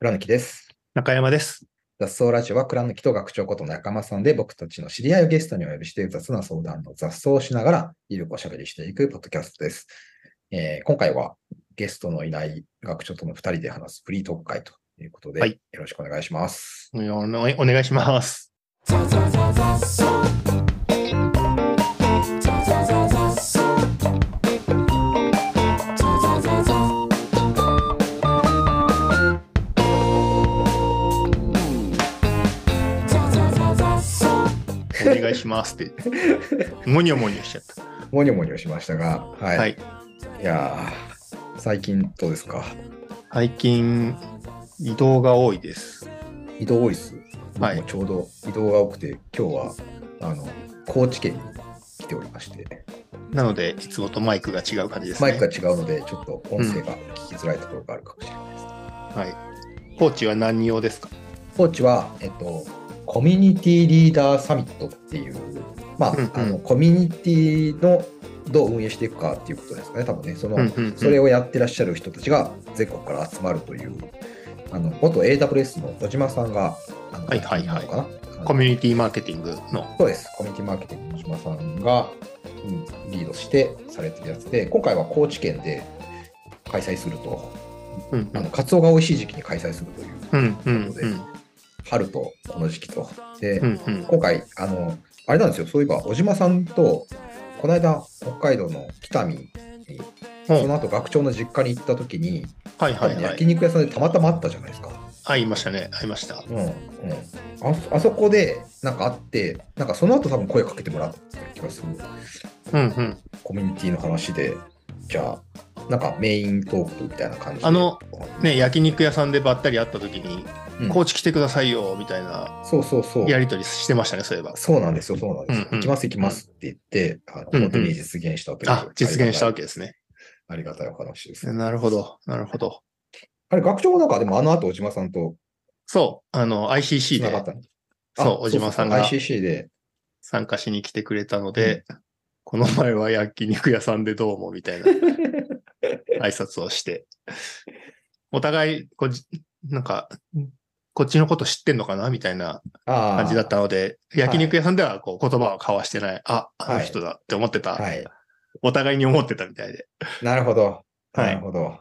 倉貫です。中山です。雑草ラジオは倉貫と学長こと中間さんで僕たちの知り合いをゲストにお呼びして雑な相談の雑草をしながら有力おしゃべりしていくポッドキャストです。えー今回はゲストのいない学長との2人で話すフリートーク会ということで、はいよろしくお願いします。お願いします。願いしますって。もにょもにょしちゃっもにょもにょしましたが、はた。い。はいい、やー最近どうですか？最近、移動が多いです。移動多いです？はいちょうど移動が多くて、今日はあの高知県に来ておりまして、なので、いつもとマイクが違う感じですね。マイクが違うので、ちょっと音声が聞きづらいところがあるかもしれないです。はい。高知は何用ですか？高知は、えっと、コミュニティリーダーサミットっていう、まあ、うんうん。あのコミュニティのどう運営していくかっていうことですかね、多分ね、その、うんうんうん。それをやってらっしゃる人たちが全国から集まるという、あの元 AWS の小島さんが、あのはいはいはい。コミュニティマーケティングの。そうです。コミュニティマーケティングの島さんが、うんリードしてされてるやつで、今回は高知県で開催すると、うんあのカツオが美味しい時期に開催するという、うんうんうん春とこの時期と。で、うんうん今回、あの、あれなんですよ、そういえば、小島さんと、この間、北海道の北見に、うんその後学長の実家に行った時に、はいはいはい焼。肉屋さんでたまたまあったじゃないですか。会いましたね。会いました。うんうん、ああそこでなんかあって、なんかその後多分声かけてもらった気がする。うんうん。コミュニティの話で、じゃあ、なんかメイントークみたいな感じで。あの、ね、焼肉屋さんでばったり会った時に、うん高知来てくださいよ、みたいなそうそうそう。やりとりしてましたね、そういえば。そうなんですよ、そうなんですよ。うんうん行きます、行きますって言って、あの本当に実現したという、あ、実現したわけけですね。ありがたいお話です。なるほど、なるほど。あれ、学長もなんか、でもあの後、小島さんとそう、あの、ICC でそう小島さんが ICC で、参加しに来てくれたので、この前は焼肉屋さんでどうも、みたいな 挨拶をして、お互い、こうじなんか、こっちのこと知ってんのかな？みたいな感じだったので、焼肉屋さんではこう言葉を交わしてない、あ、あの人だって思ってた、はい。お互いに思ってたみたいで。なるほど。はいなるほど。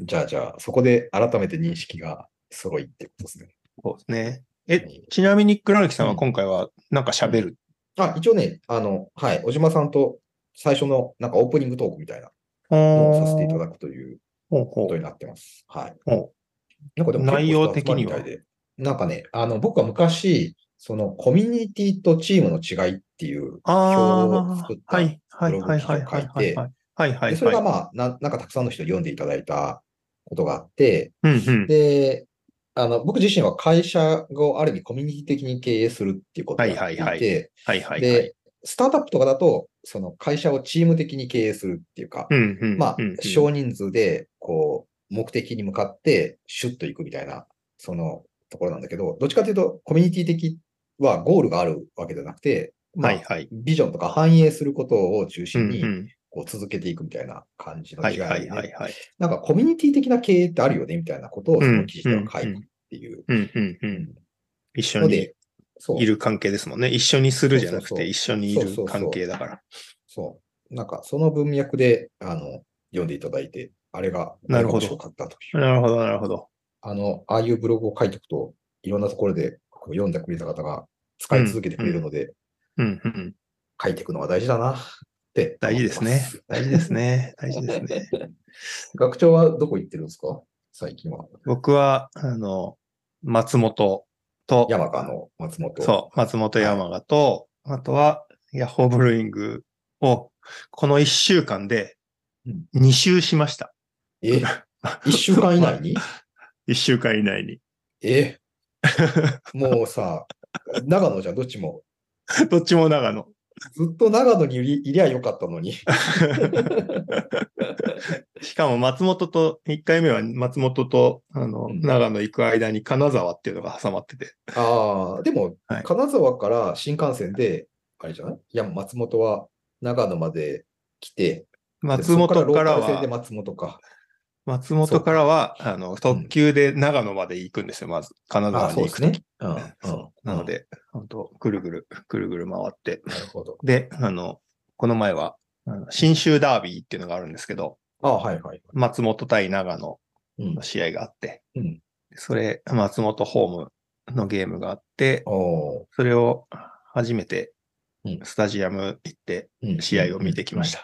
じゃあ、じゃあ、そこで改めて認識が揃いってことですね。そうですね。え、ちなみに倉貫さんは今回はなんか喋る？あ、一応ね、あの、はい、小島さんと最初のなんかオープニングトークみたいなのをさせていただくということになってます。はい。ほなんかでも内容的には？なんかね、あの、僕は昔、そのコミュニティとチームの違いっていう表あを作った。い、はい、はい、はい、はい、はい。はい、はい、でそれがはい。まあな、なんかたくさんの人に読んでいただいたことがあって、うん、うん。で、あの、僕自身は会社をある意味コミュニティ的に経営するっていうことをやっていはいはいて。で、スタートアップとかだと、その会社をチーム的に経営するっていうか。まあうん、少人数で、こう、目的に向かって、シュッと行くみたいな、そのところなんだけど、どっちかというと、コミュニティ的はゴールがあるわけじゃなくて、まあはい、はい。ビジョンとか反映することを中うん、心に、うん。こう続けていくみたいな感じのはい、違いで、はい、はい、はい。なんかコミュニティ的な経営ってあるよねみたいなことをその記事では書いてっていう。一緒にいる関係ですもんね。一緒にするじゃなくて、一緒にいる関係だから。そう。なんかその文脈で、あの、読んでいただいて、あれがなるほど面白かったという。なるほど、なるほど。あの、ああいうブログを書いておくと、いろんなところで読んでくれた方が使い続けてくれるので、うん、うん。書いていくのは大事だなって。大事ですね。大事ですね。大事ですね。学長はどこ行ってるんですか？最近は。僕は、あの、松本と、山川の松本。そう、松本山雅と、あとは、ヤッホーブルーイングを、この1週間でうん2周しました。え、一週間以内に？1週間以内に。え、もうさ、長野じゃん、どっちも。どっちも長野。ずっと長野にいりいりゃよかったのに。しかも松本と、1回目は松本と、あの、うん長野行く間に金沢っていうのが挟まってて。ああ、でも、はい金沢から新幹線で、あれじゃない？いや、松本は長野まで来て、で松本からは、松本か。松本からは、あの、特急で長野まで行くんですよ、まず。金あ沢に行くとき。。うん。うんなの。で、本当ぐるぐる、ぐるぐる回って。なるほど。で、あの、この前は、新州ダービーっていうのがあるんですけど、あはいはい。松本対長野うんの。試合があって、うん。それ、松本ホームのゲームがあって、それを初めてうんスタジアム行ってうん試合を見てきました。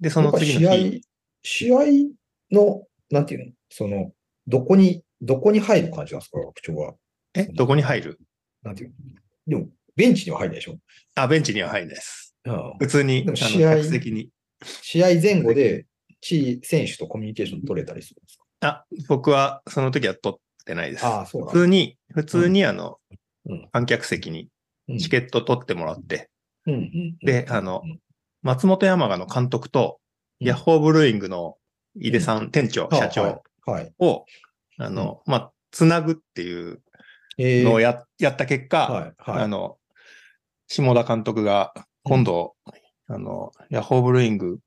で、その次の日、試合、試合の、なんていうのその、どこに、どこに入る感じなんですか、学長は。え、どこに入る？なんていうの。でも、ベンチには入るでしょ。あ、ベンチには入んないです。うん普通に、試合客席に。試合前後で、チー選手とコミュニケーション取れたりするんですか？あ、僕はその時は取ってないです。ああ、そう普通に、普通にあの、うん。観客席にうん。チケット取ってもらって、うんうんであのうん松本山雅の監督と、うんヤッホーブルーイングの井出さん、店長、あ社長。を、あの、まあ、つなぐっていうえー。のをや,、やった結果。あの、下田監督が、今度、あの、ヤッホーブルーイング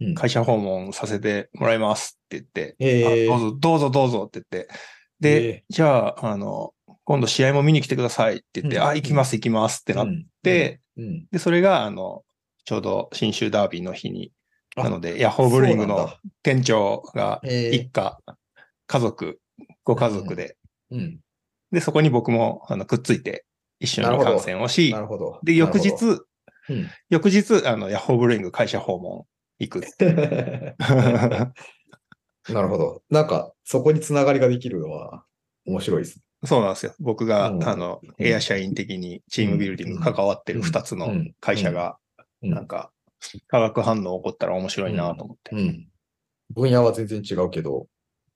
うん。会社訪問させてもらいますって言って、どうぞ、どうぞ、どうぞって言って、で、えじゃあ、あの、今度試合も見に来てくださいって言って、うん。あ、行きます、行きますってなっうん。て、うん。で、それが、あの、ちょうど新州ダービーの日に、あなので、ヤッホーブルーイングの店長がえー一家、家族、ご家族で、うん。で、そこに僕もあのくっついて一緒に観戦をしな、るほど。で、翌日、うん翌日、あの、ヤッホーブルーイング会社訪問行く。ど なるほど。なんか、そこにつながりができるのは面白いです。そうなんですよ。僕が、うんあの、うんエア社員的にチームビルディング関わってる二つの会社が、うんなんか、化学反応起こったら面白いなと思って。うん。分野は全然違うけど、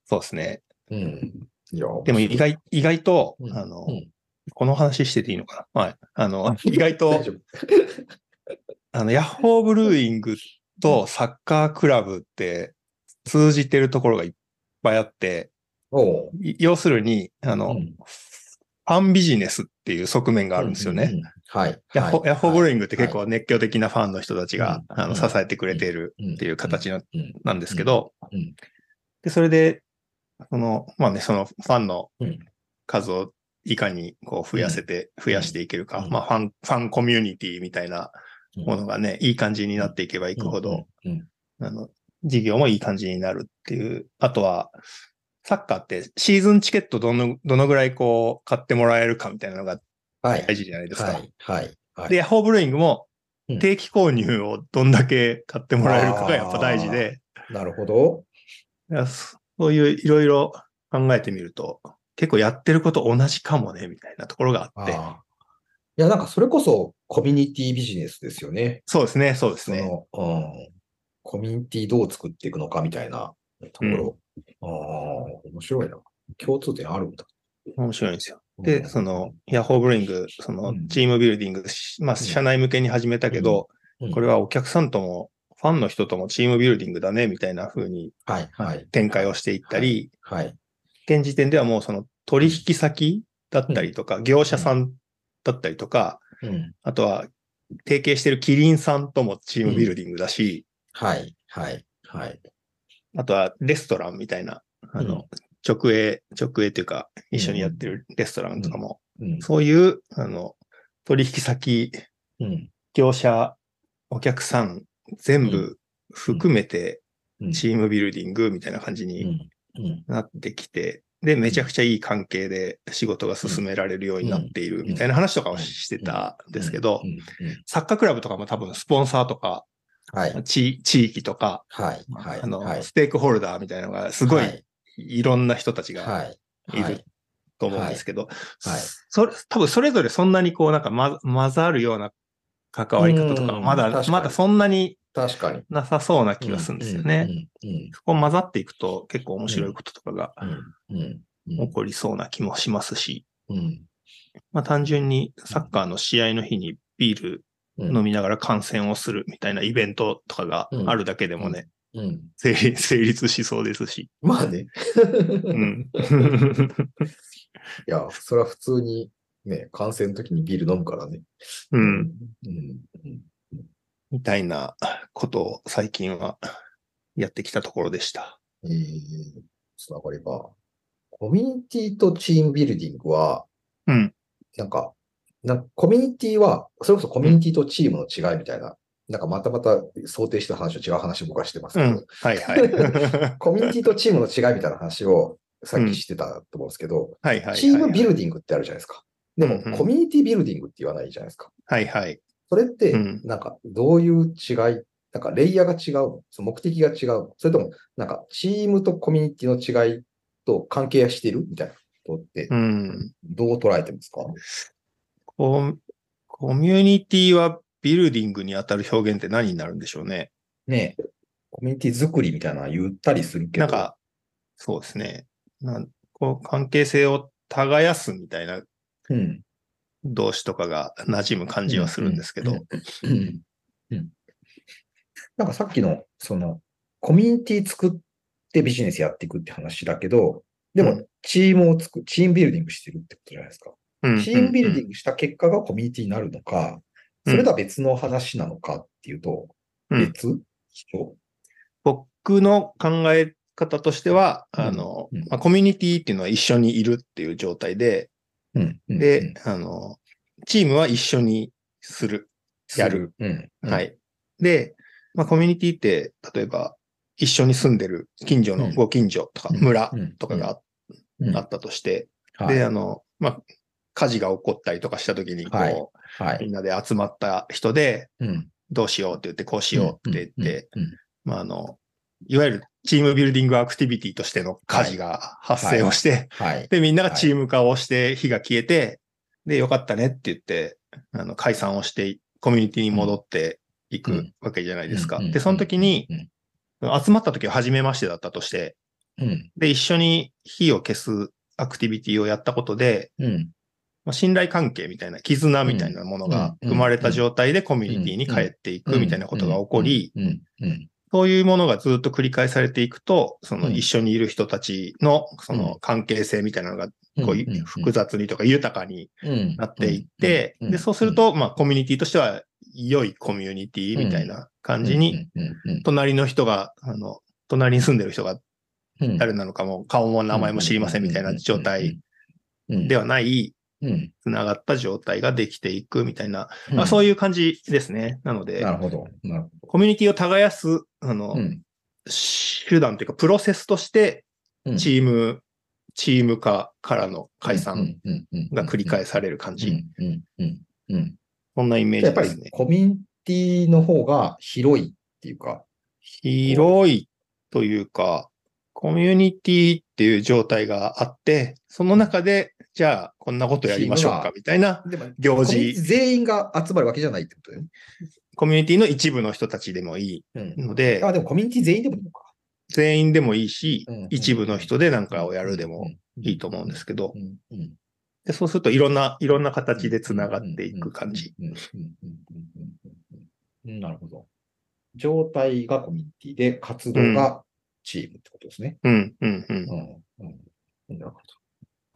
そうですね。うん。いや、でも意外、意外と、うんあの、うんこの話してていいのかな？はい。あの、意外と。あの、ヤッホーブルーイングとサッカークラブって通じてるところがいっぱいあって、要するに、あの、うんファンビジネスっていう側面があるんですよね。はい。ヤッホヤッホーブルーイングって結は構熱狂的なファンの人たちが、うん。あの支えてくれているいっていう形のうん。なんですけど、うん。で、それで、その、まあね、そのファンのうん。数をいかにこう増やせて、増やしていけるか、うん。まあファン、ファンコミュニティみたいなものがね、いい感じになっていけばいくほど、うん。うん。あの、事業もいい感じになるっていう。あとは、サッカーってシーズンチケットどの、どのぐらいこう買ってもらえるかみたいなのがはい。大事じゃないですか。はい。はい。はいで、ヤッホーブルーイングもうん定期購入をどんだけ買ってもらえるかがやっぱ大事で、なるほど。そういういろいろ考えてみると、結構やってること同じかもね、みたいなところがあって。いや、なんかそれこそコミュニティビジネスですよね。そうですね、そうですそね。の、うん、コミュニティどう作っていくのかみたいなところ。ああ、面白いな。共通点あるんだ。面白いんですよ。うで、んその、ヤッホーブルーイング、そのうん、チームビルディング、しまあ、社内向けに始めたけど、うん。これはお客さんとも、ファンの人ともチームビルディングだね、みたいな風にはい、はい。展開をしていったり、はい。現時点ではもうその取引先だったりとか、業者さんだったりとか、うん。あとは提携してるキリンさんともチームビルディングだし、はい、はい、はい。あとはレストランみたいな、あの、直営、直営っていうか、一緒にやってるレストランとかも、うん。そういう、あの、取引先、うん。業者、お客さん、全部含めてうん。チームビルディングみたいな感じうにん。うん。なってきて、で、めちゃくちゃいい関係で仕事が進められるようになっているみたいな話とかをしてたんですけどう、ん。うんサッカークラブとかも多分スポンサーとか、はい。地地域とか、はい。はい。あの、はい。ステークホルダーみたいなのがすごいはいいろんな人たちがはい。いるはい。と思うんですけど、はいそれ、多分それぞれそんなにこうなんかま混ざるような関わり方とか、うんまだまだそんなに確かに。なさそうな気がするんですよね。そこ混ざっていくと結構面白いこととかが。起こりそうな気もしますし、うん。まあ単純にサッカーの試合の日にビールうん。飲みながら観戦をするみたいなイベントとかがあるだけでもね、うん。成立しそうですし。まあね。うん。いや、それは普通にね、感染の時にビール飲むからね。うん。うん。うんみたいなことを最近はやってきたところでした。えー、つながりが。コミュニティとチームビルディングは、うん。なんか、なんかコミュニティは、それこそコミュニティとチームの違いみたいな、なんかまたまた想定した話と違う話を僕はしてますけど、うん。はいはい。コミュニティとチームの違いみたいな話をさっきしてたと思うんですけど、はいはいはい。チームビルディングってあるじゃないですか。でも、うんうんコミュニティビルディングって言わないじゃないですか。はいはい。それってうん、なんか、どういう違い、なんか、レイヤーが違うのその目的が違うのそれとも、なんか、チームとコミュニティの違いと関係しているみたいなことってう、ん。どう捉えてますか？ココミュニティはビルディングに当たる表現って何になるんでしょうね。ねえコミュニティ作りみたいなの言ったりするけど。なんか、そうですね。なんこう関係性を耕すみたいなうん、動詞とかが馴染む感じはするんですけど。なんかさっきの、その、コミュニティ作ってビジネスやっていくって話だけど、でもうん、チームを作る、チームビルディングしてるってことじゃないですか。うんチームビルディンングした結果がコミュニティになるのか、それとは別の話なのかっていうと、うん。別僕の考え方としては、うん。あの、うん。まあ、コミュニティっていうのは一緒にいるっていう状態で、うん。うん。で、、あの、チームは一緒にする。うんやる。うん。うん。はい。で、まあ、コミュニティって、例えば、一緒に住んでる近所のうん。ご近所とかうん。村うん。とかがあったとして、はい。で、あの、まあ、火事が起こったりとかした時に、こう、はいはい。みんなで集まった人で、うん。どうしようって言って、こうしようって言って、まあ、あの、いわゆるチームビルディングアクティビティとしての火事が発生をして、はい。で、みんながチーム化をして火が消えて、で、よかったねって言って、あの、解散をして、コミュニティに戻っていくうんわけじゃないですか。うんで、その時に、うん集まった時は初めましてだったとして、うん。で、一緒に火を消すアクティビティをやったことで、うん。まあ、信頼関係みたいな、絆みたいなものがうん。生まれた状態でコミュニティに帰っていくみたいなことが起こり。そういうものがずっと繰り返されていくと、そのうん。一緒にいる人たちのその関係性みたいなのがうん。こう複雑にとか豊かにうん。なっていって、うん。で、そうする、と、まあコミュニティとしては良いコミュニティみたいな感じに、隣の人が、あの、隣に住んでる人がうん、誰なのかも顔も名前も知りませんみたいな状態ではない、うん。つながった状態ができていくみたいな、うんまあそういう感じですね。なのでな、るほど。なるほコミュニティを耕す、あの、ど。うん。手段というか、プロセスとして、うんチーム、チーム化からの解散が繰り返される感じ。うん。うん。うん。うん。そんなイメーやっぱりジですね。コミュニティの方が広いっていうか、広いというか、コミュニティっていう状態があって、その中で、じゃあ、こんなことやりましょうかみたいな行事、全員が集まるわけじゃないってことだよね。コミュニティの一部の人たちでもいうんいので、あ、でもコミュニティ全員でもいいのか。全員でもいいしうん、一部の人でなんかをやるでもいいと思うんですけど、うん。うん。でそうするといろんな、いろんな形で繋がっていく感じ。うん。うん。うん。うんうん。うん。なるほど。状態がコミュニティで、活動がチームってことですね。うん、うん、うんう。ん。うん。なるほど。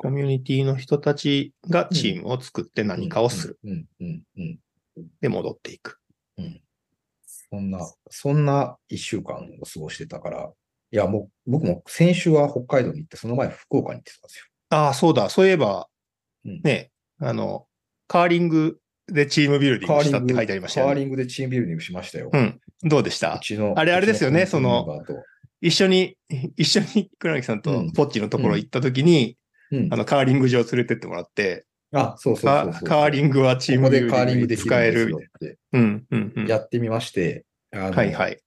コミュニティの人たちがチームを作って何かをする。うん。うん。うん。で、戻っていく。そんな、そんな一週間を過ごしてたから、いや、もう、僕も先週は北海道に行って、その前福岡に行ってたんですよ。ああ、そうだ。そういえば、うんね、あの、カーリングでチームビルディングしたって書いてありましたよね。カーリングでチームビルディングしましたよ。うん。どうでした？うちの。あれあれですよねうちコミュニティメンバーと一緒に、一緒に倉木さんとうんポッチのところ行った時に、うんあ。の、カーリング場連れてってもらって、あ、そうそうカそうそう。カーリングはチームでカーリィングでき使えるうん、うん、うん。やってみまして、はいはい。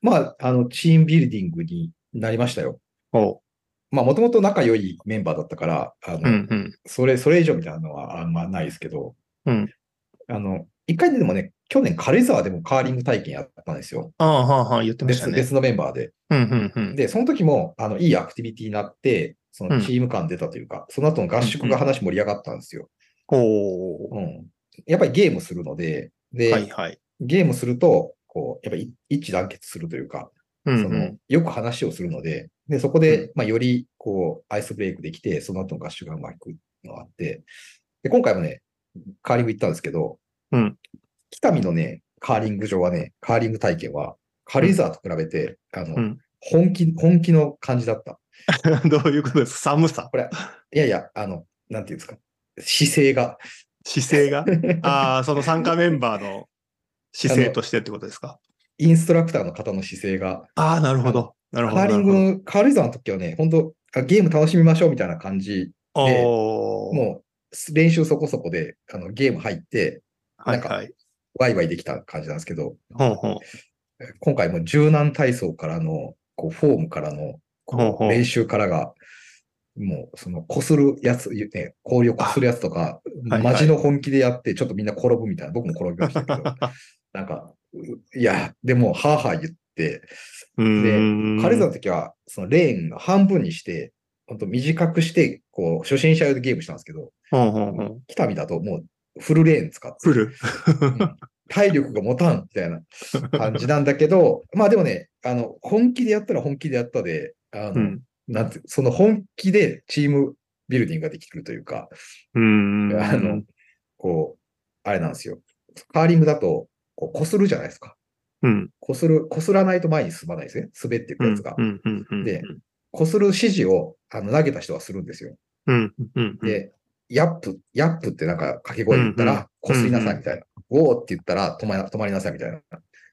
まあ、あの、チームビルディングになりましたよ。おうまあ、もともと仲良いメンバーだったから、あの、うん、うん。それ、それ以上みたいなのはあんまないですけど、うん。あの、一回でもね、去年軽井沢でもカーリング体験やったんですよ。ああ、はあ、はあ、言ってました別、ね。別のメンバーで。うん、うん、うん。で、その時も、あの、いいアクティビティになって、そのチーム感出たというか、その後の合宿が話盛り上がったんですよ。おーうん。やっぱりゲームするので、で、はい、はい。ゲームすると、こう、やっぱり一致団結するというか、うん、そうのん。よく話をするので、で、そこで、まあ、より、こう、アイスブレイクできて、その後の合宿がうまくいくのがあって、で、今回もね、カーリング行ったんですけど、うん。北見のね、カーリング場はね、カーリング体験は、軽井沢と比べて、あの、うん本気、本気の感じだった。どういうことですか？寒さ？これ、いやいや、あの、なんていうんですか？姿勢が。姿勢が？ああ、その参加メンバーの姿勢としてってことですか？インストラクターの方の姿勢が。ああ、なるほど。なるほど。カーリングの、軽井沢の時はね、本当あゲーム楽しみましょうみたいな感じ。でもう、練習そこそこで、あの、ゲーム入って、はいはい。ワイワイできた感じなんですけど、ほうほう。今回も柔軟体操からの、こう、フォームからの、こほうう練習からが、もう、その、こするやつ、ね、氷をこするやつとか、マジの本気でやって、ちょっとみんな転ぶみたいな、僕も転びましたけど、なんか、ういや、でも、はあはあ言って、うーん軽井沢の時は、そのレーンが半分にして、本当短くして、こう、初心者用でゲームしたんですけど。北見だともうフルレーン使って、フル。うん体力が持たんみたいな感じなんだけど、まあでもね、あの、本気でやったら本気でやったで、あの、うん。なんて、その本気でチームビルディングができるというか、うーん。あの、こう、あれなんですよ。カーリングだと、こう、擦るじゃないですか。うん。擦る、擦らないと前に進まないですね。滑っていくうんやつがう。んうんうん。で擦る指示をあの投げた人はするんですよ。うんうんうん。で、ヤップ、ヤップってなんか掛け声言ったうんら、こすりなさいみたいな。ウォーって言ったら止まり止まりなさいみたいな。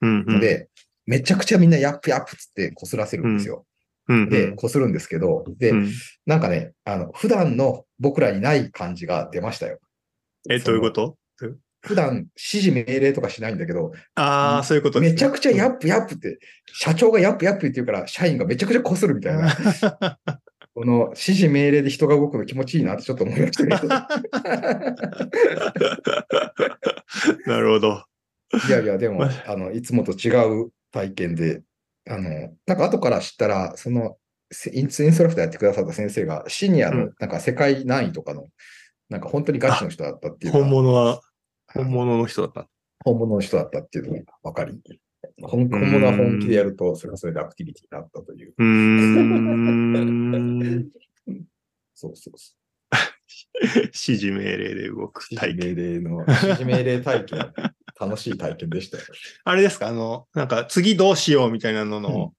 うんうん、ので、めちゃくちゃみんなヤップヤップっつってこすらせるんですよ。で、こするんですけど、で、うんなんかね、あの、普段の僕らにない感じが出ましたよ。え、どういうこと？普段指示命令とかしないんだけど、ああ、そういうことね。めちゃくちゃヤっップヤップって、社長がヤップヤップって言うから、社員がめちゃくちゃこするみたいな。この指示命令で人が動くの気持ちいいなってちょっと思いましたけど。なるほど。いやいや、でもま、あの、いつもと違う体験で、あの、なんか後から知ったら、その、せインスインストラクターやってくださった先生が、シニアのうん、なんか世界難易とかの、なんか本当にガチの人だったっていうか本物は、本物の人だった。本物の人だったっていうのが分かり、本本物は本気でやると、それはそれでアクティビティになったという。う。そうそうそ指示命令で動くう。体験。命令の、指示命令体験、楽しい体験でしたよ。あれですか？あの、なんか次どうしようみたいなのの、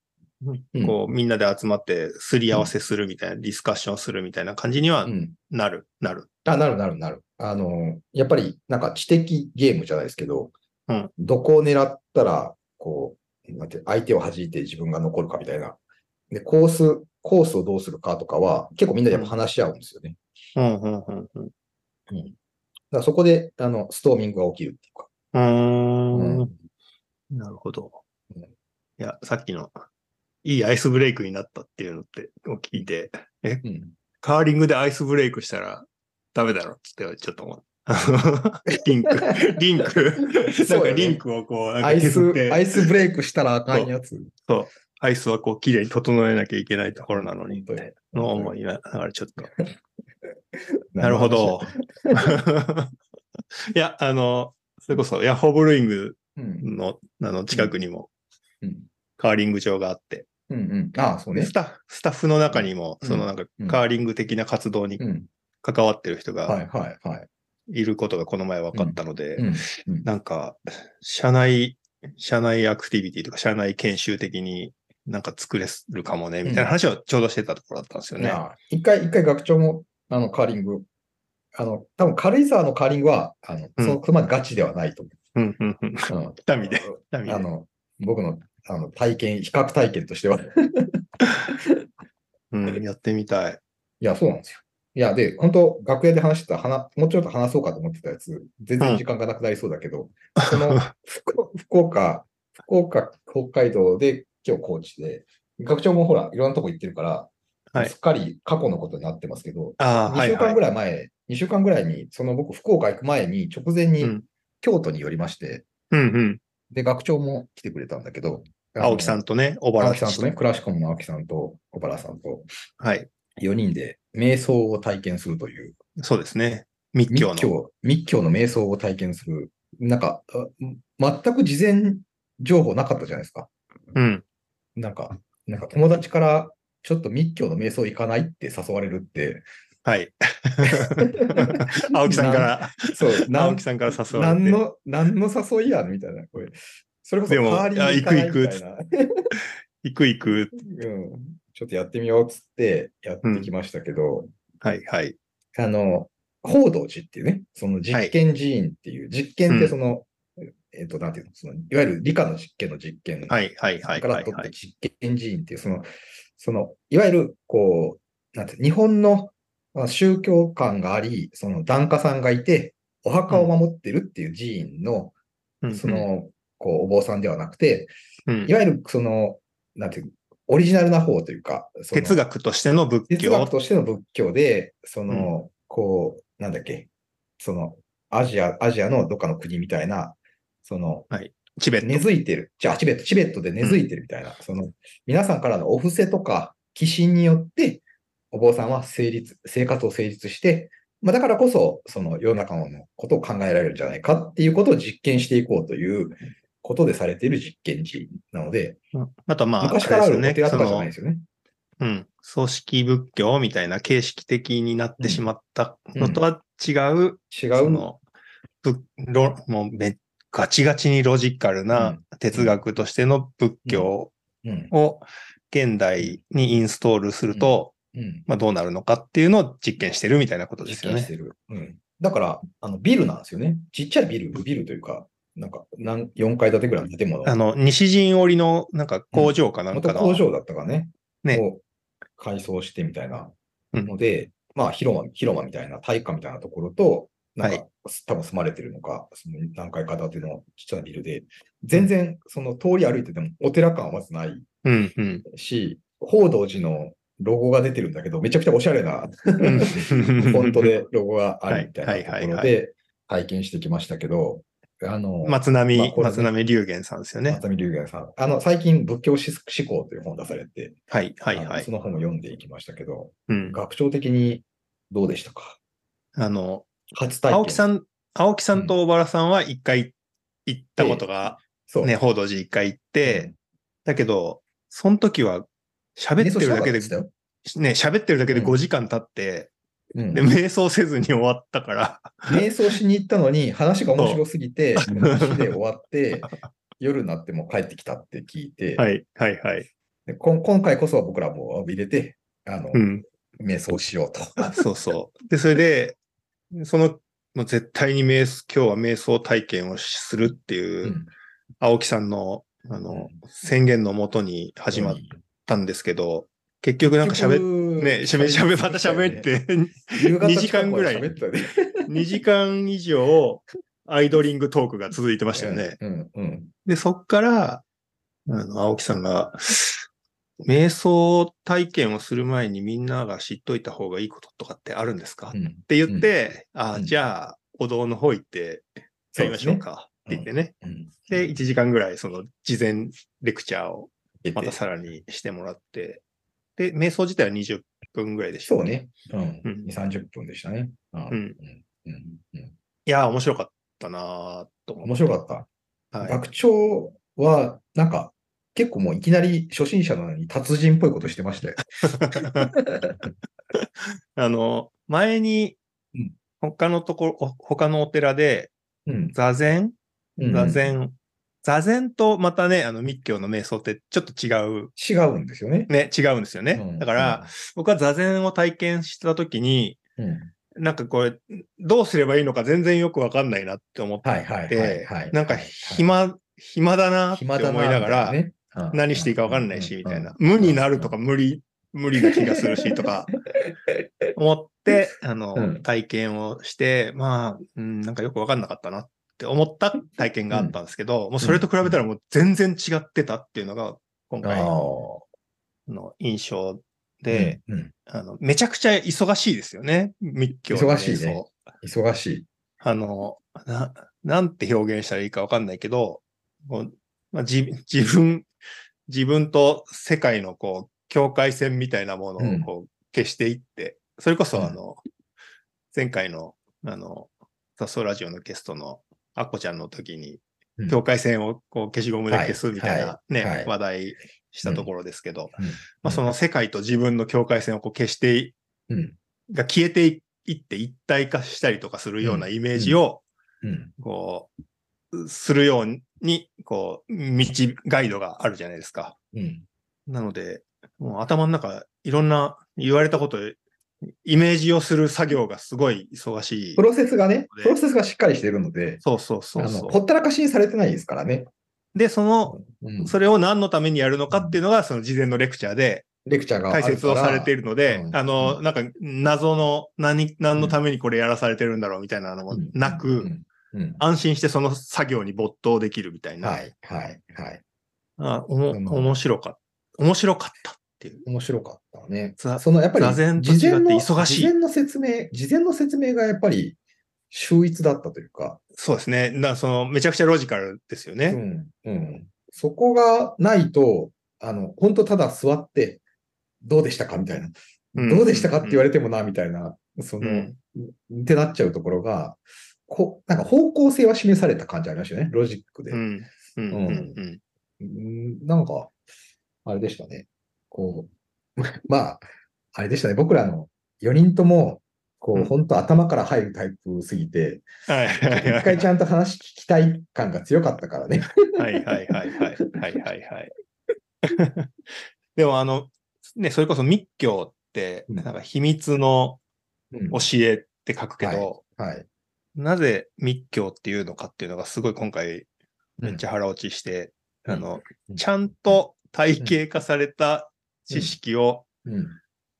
うんこう、みんなで集まってすり合わせするみたいな、ディスカッションするみたいな感じにはうん。なる、なる。あ、なるなるなる。あの、やっぱり、なんか知的ゲームじゃないですけど、うんどこを狙ったら、こう、なんて、相手を弾いて自分が残るかみたいな。で、コース、コースをどうするかとかは、結構みんなでやっぱ話し合うんですよね。うん、うん、うん、うん。うん。だそこで、あの、ストーミングが起きるっていうか。うーんうんなるほどうん。いや、さっきの、いいアイスブレイクになったっていうのって、を聞いて、うん。カーリングでアイスブレイクしたらダメだろってちょっと思う。リンク、リンク、なんかリンクをこう、アイスアイスブレイクしたらあかんやつ。そう、アイスはこう、綺麗に整えなきゃいけないところなのに、のを思いながらちょっと。なるほど。いや、あの、それこそ、ヤッホーブルーイングうん。の、あの、近くにもうん。カーリング場があって、うんうん。ああ、そうねス。タッフ、スタッフの中にも、うんそのなんかうんカーリング的な活動にうん。関わってる人はいがはいはい。いることがこの前分かったので、なんか、社内、社内アクティビティとか、社内研修的になんか作れるかもね、みたいな話をちょうどしてたところだったんですよね。いや一回、一回学長も、あの、カーリング、あの、多分軽井沢のカーリングは、あの、うんそこまでガチではないと思うん、うん、うん。う。うん。北見で。北見であの、僕の、あの、体験、比較体験としては。い うん、やってみたい。や、そうなんですよ。いや、で、本当楽屋で話してた、話、もうちょっと話そうかと思ってたやつ、全然時間がなくなりそうだけど、その、福 福岡、福岡、北海道で今日高知で、学長もほら、いろんなとこ行ってるから、はいすっかり過去のことになってますけど、ああ、2はい、週間ぐはい。らい前、2週間ぐらいに、その僕、福岡行く前に、直前にうん、京都に寄りまして、うん、うん。で、学長も来てくれたんだけど、青木さんと、とね、小原さんとね、クラシコムの青木さんと小原さんと、はい。4人で瞑想を体験するという、そうですね。密密教の。教、密教の瞑想を体験する、なんか、あ全く事前情報なかったじゃないですか。うん。なんか、なんか友達から、ちょっと密教の瞑想行かないって誘われるって、はい。青木さんから、そう、青木さんから誘われて。何の、何の誘いやねみたいな。これそれこそでもカーリング行かないみたいな。行く行く。うん。ちょっとやってみようっつってやってきましたけど、はいはい。あの、報道寺っていうね、その実験寺院っていう、実験ってその、えっ、と、なんていうの、その、いわゆる理科の実験の実験はいはいはい。から。取って実験寺院っていう、その、その、いわゆる、こう、なんて日本のまあ宗教観があり、その檀家さんがいて、お墓を守ってるっていう寺院の、うん。そ、の、こう、お坊さんではなくて、うん。いわゆる、その、なんていう、オリジナルな方というか、哲学としての仏哲教学としての仏教で、その、こう、なんだっけ、その、アジア、アジアのどっかの国みたいな、その、チベッ根ト。付いてる。じゃあ、チベット、チベットで根付いてるみたいな、その、皆さんからのお布施とか、寄進によって、お坊さんは成立、生活を成立して、まあ、だからこそ、その世の中のことを考えられるんじゃないかっていうことを実験していこうということでされている実験寺なので、うんあとまあ、昔からあるおれですよね寺とかじゃないですよね。うん。葬式仏教みたいな形式的になってしまったのとは違う、違そうの、ぶロもうめガチガチにロジカルうなん哲学としての仏教うん。を現代にインストールすると、うん。まあどうなるのかっていうのを実験してるみたいなことですよね。実験してる。うん。だから、あの、ビルなんですよね。ちっちゃいビル、ビルというか、なんか、なん4階建てぐらいの建物。あの、西陣織のなんか工場かなんかの、元工場だったかね。ねを改装してみたいなうんので、まあ、広間、広間みたいな、体育館みたいなところと、なんか、はい多分住まれてるのか、その何階か建てのちっちゃなビルで、全然、その通り歩いてても、お寺感はまずないうんうん。し、報道寺のロゴが出てるんだけど、めちゃくちゃおしゃれな、フうん ォントでロゴがあるみたいはいなところで体験してきましたけど、あの、松並、まあね松並龍玄さんですよね。松見龍玄さん。あの、最近仏教思考という本出されて、はいはいはいそ。の本も読んでいきましたけど、うん。学長的にどうでしたか？あの、初体験。青木さん、青木さんと大原さんは一回行ったことが、そう。ね、報道寺一回行って、だけど、その時は喋ってるだけでね、喋ってるだけでうん5時間経って、うんで、瞑想せずに終わったから、瞑想しに行ったのに、話が面白すぎて、話で終わって、夜になっても帰ってきたって聞いて、はい、はい、はい。でこん今回こそ僕らも入れて、あの、うん。瞑想しようと。あ そうそう。で、それで、その、もう絶対に瞑想、今日は瞑想体験をするっていうう、ん青木さんの、あの、宣言のもとに始まったんですけど、結局なんか喋っ、っね、喋、喋、また喋っ。て、夕方2時間ぐらい近くまで喋ったね。2時間以上、アイドリングトークが続いてましたよね。で、そっから、あの、青木さんが、瞑想体験をする前にみんなが知っといた方がいいこととかってあるんですか、っうんて言って、あ、うんじゃあ、お堂の方行ってやりましょうかって言ってね。うんで、1時間ぐらいその事前レクチャーをまたさらにしてもらって、で、瞑想自体は20分ぐらいでした、そう。ね。うん。うん2、30分でしたね。うんいやー、面白かったなーと思って。面白かった。はい。学長は、なんか、結構もういきなり初心者なのに達人っぽいことしてましたよ。あの、前にうん、他のところ、お他のお寺で、うん。座禅？うん座禅、座禅とまたね、あの密教の瞑想ってちょっと違う、違うんですよね。ね、違うんですよね。うんだから、、僕は座禅を体験したときに、うん。なんかこれ、どうすればいいのか全然よくわかんないなって思っはいはいはいてはい。、なんか暇、暇だなって思いながら、ね、何していいかわかんないし、みたいな。うん無になるとか無理、無理な気がするし、とか、思って、あの、うん。体験をして、まあ、うん、なんかよくわかんなかったなって思った体験があったんですけど、もうそれと比べたらもう全然違ってたっていうのが、今回あの印象ーで、、うん。うんあの、めちゃくちゃ忙しいですよね、密教忙しいね。忙しい。あの、な、なんて表現したらいいかわかんないけど、こうまあ、じ自分、自分と世界のこう、境界線みたいなものをこう消していって、それこそうん。あの、前回の、あの、ザソラジオのゲストのアッコちゃんの時に、うん。境界線をこう消しゴムで消すみたいなはい。ね、はい。話題したところですけど、うん。まあその世界と自分の境界線をこう消してうん。が消えていって一体化したりとかするようなイメージを、うん。こう、するように、こう、道、ガイドがあるじゃないですか。うん。なので、もう頭の中、いろんな言われたこと、イメージをする作業がすごい忙しいプ。ロセスがね、でプロセスがしっかりしてるので、そうそうそうほったらかしにされてないですからね。う。で、その、うん、それを何のためにやるのかっていうのが、その事前のレクチャーでレクチャーが解説をされているるので、うんあの、なんか、謎の何、何のためにこれやらされてるんだろうみたいなのもなく、安心してその作業に没頭できるみたいな。はい、はい、はい。あおも面白かった。面白かったっていう。面白かったね。ざそのやっぱり事前の忙しい事前の説明、事前の説明がやっぱり秀逸だったというか、そうですね。なそのめちゃくちゃロジカルですよね。うん、うん。そこがないと、あの、本当ただ座って、どうでしたかみたいな。うんどうでしたかって言われてもな、みたいな、その、うんってなっちゃうところが、こなんか方向性は示された感じありましたよね、ロジックで。うん。うん。うん。うん。うんなんか、あれでしたね。こう、まあ、あれでしたね。僕らの4人とも、こう、うん本当頭から入るタイプすぎて、はいはいはい一回ちゃんと話聞きたい感が強かったからね。はいはいはいはい。はいはいはい。でもあの、ね、それこそ密教って、うんなんか秘密のうん教えって書くけど、はい。なぜ密教っていうのかっていうのがすごい今回めっちゃ腹落ちして、うんあの、うんちゃんと体系化された知識をうん。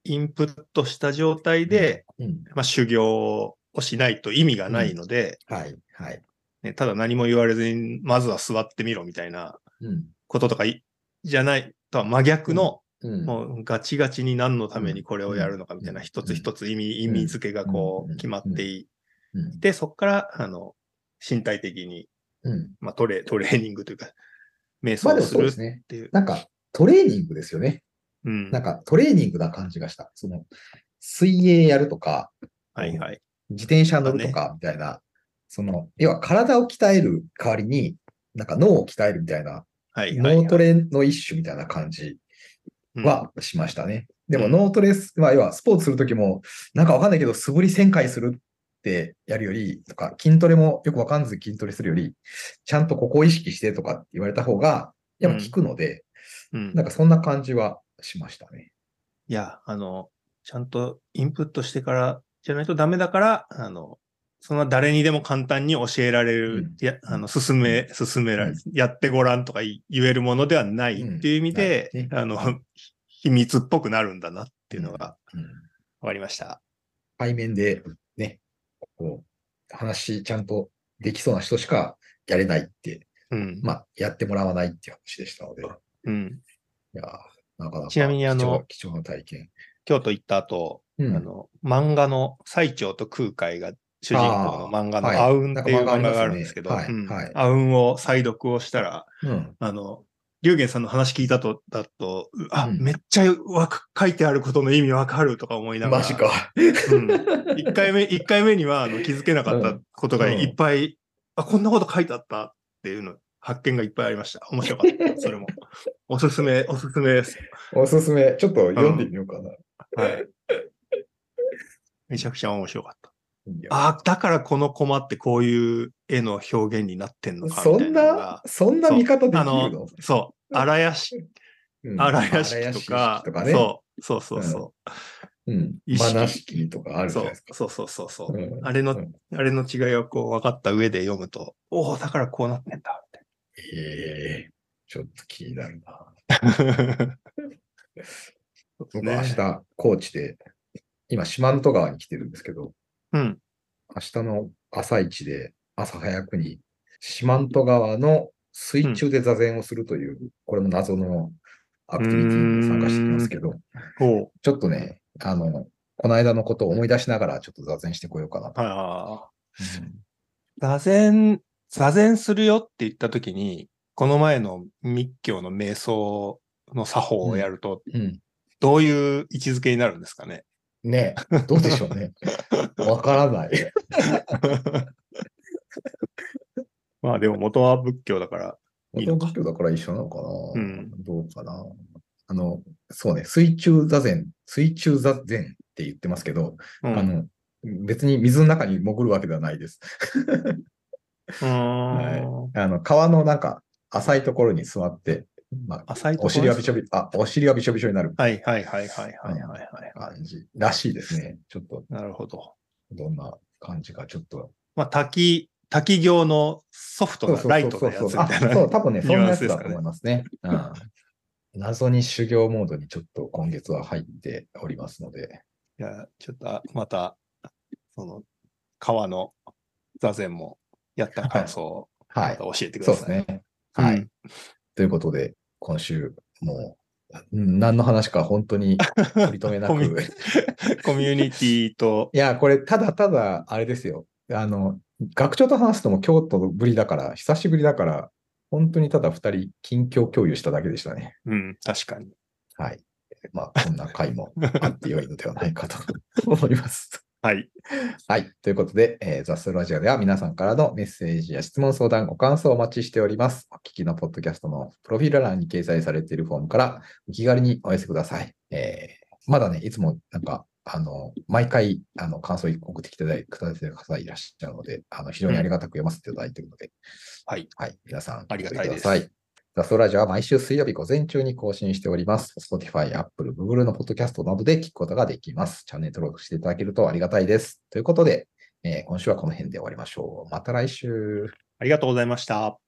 インプットした状態で、うん。まあ、修行をしないと意味がないので、はい。はい。ね、ただ何も言われずに、まずは座ってみろみたいなうん。こととかいじゃないとは真逆の、うん。もうガチガチに何のためにこれをやるのかみたいな、うん一つ一つ意味、意味付けがこうんう決まっていうん。て、そこから、あの、身体的に、うん。まあ、トレ、トレーニングというか、瞑まあでも想するっそうですね。ていう。なんか、トレーニングですよね。うん。なんか、トレーニングな感じがした。その、水泳やるとか、はいはい。自転車乗るとか、みたいな、その、要は体を鍛える代わりに、なんか脳を鍛えるみたいな、はいはい、脳トレの一種みたいな感じうんはしましたね。でもうん脳トレは、要はスポーツするときも、なんかわかんないけど、素振り1000回するってやるより、とか、筋トレもよくわかんず筋トレするより、ちゃんとここを意識してとかって言われた方が、やっぱ効くので、うん。なんかそんな感じはしましたね。いや、あの、ちゃんとインプットしてからじゃないとダメだから、あの、そんな誰にでも簡単に教えられる、うん。いや、あの、進め、進められ、うん。やってごらんとか言言えるものではないっていう意味で、うんね。あの、秘密っぽくなるんだなっていうのがうん。分かりました。対面でね、こう、話ちゃんとできそうな人しかやれないって、うん。まあ、やってもらわないっていう話でしたので、いうん。やーなかなかちなみにあの貴重な体験。京都行った後、うんあの、漫画の最澄と空海が主人公の漫画のはいアウンっていう漫画があるんですけど、はいうんはいアウンを再読をしたら、うん。あの、龍玄さんの話聞いたと、だと、うあ、うんめっちゃわか書いてあることの意味わかるとか思いながら。マジ。か。うん。一回目、一回目にはあの気づけなかったことがうんいっぱい、あ、こんなこと書いてあったっていうの、発見がいっぱいありました。面白かった。それも。おすすめ、おすすめです。おすすめ、ちょっと読んでみようかな。はい。めちゃくちゃ面白かった。あ、だからこのコマってこういう絵の表現になってんのかみそんたいな。そんな見方できあるの？の、そう、荒屋敷、うん荒屋敷とか、とかね。そう、そうそうそう。うん。意識マナ式とかあるじゃそうないですか。そうそうそうそう、うんあれの、うんあれの違いをこう分かった上で読むと、おお、だからこうなってんだ、ええちょっと気になるな。みたいな。僕明日、高知で、今、四万十川に来てるんですけど、うん。明日の朝一で、朝早くに、四万十川の水中で座禅をするという、これも謎のアクティビティに参加してきますけど、ちょっとね、あの、この間のことを思い出しながら、ちょっと座禅してこようかなと。座禅、座禅するよって言ったときに、この前の密教の瞑想の作法をやると、うん。どういう位置づけになるんですかね？ねどうでしょうね。わからない。まあでも元は仏教だから、いいのか元々だから一緒なのかな、うんどうかなあの、そうね、水中座禅、水中座禅って言ってますけど、うんあの、別に水の中に潜るわけではないです。うーん。あの、川のなんか浅いところに座って、まあ、浅いお尻はびしょび、あ、お尻はびしょびしょになるはいはいはいはいはいはいはい。感じらしいですね。ちょっと、なるほど。どんな感じか、ちょっと。まあ、滝、滝行のソフトなライトなやつみたいな。あそう、多分ね、そんなやつだと思いますね。うん謎に修行モードにちょっと今月は入っておりますので、いや、ちょっとあまた、その、川の座禅もやった感想をはい。教えてくそうださい。ですね。はい。うんということで、今週もう、うん何の話か本当に取り留めなく。コミュニティと、いや、これ、ただただ、あれですよ。あの、学長と話すのも京都ぶりだから、久しぶりだから、本当にただ二人、近況共有しただけでしたね。うん、確かに。はい。まあ、こんな回もあって良いのではないかと思います。はい。はい。ということで、えー、ザスラジオでは皆さんからのメッセージや質問、相談、ご感想をお待ちしております。お聞きのポッドキャストのプロフィール欄に掲載されているフォームからお気軽にお寄せください。えーまだね、いつもなんか、あの、毎回、あの、感想を送ってきてくださってる方いらっしゃるので、あの、非常にありがたく読ませていただいているので、はい。はい。皆さん、ありがたいですい。ザソラジオは毎週水曜日午前中に更新しております。Spotify、Apple、Google のポッドキャストなどで聞くことができます。チャンネル登録していただけるとありがたいです。ということで、えー、今週はこの辺で終わりましょう。また来週。ありがとうございました。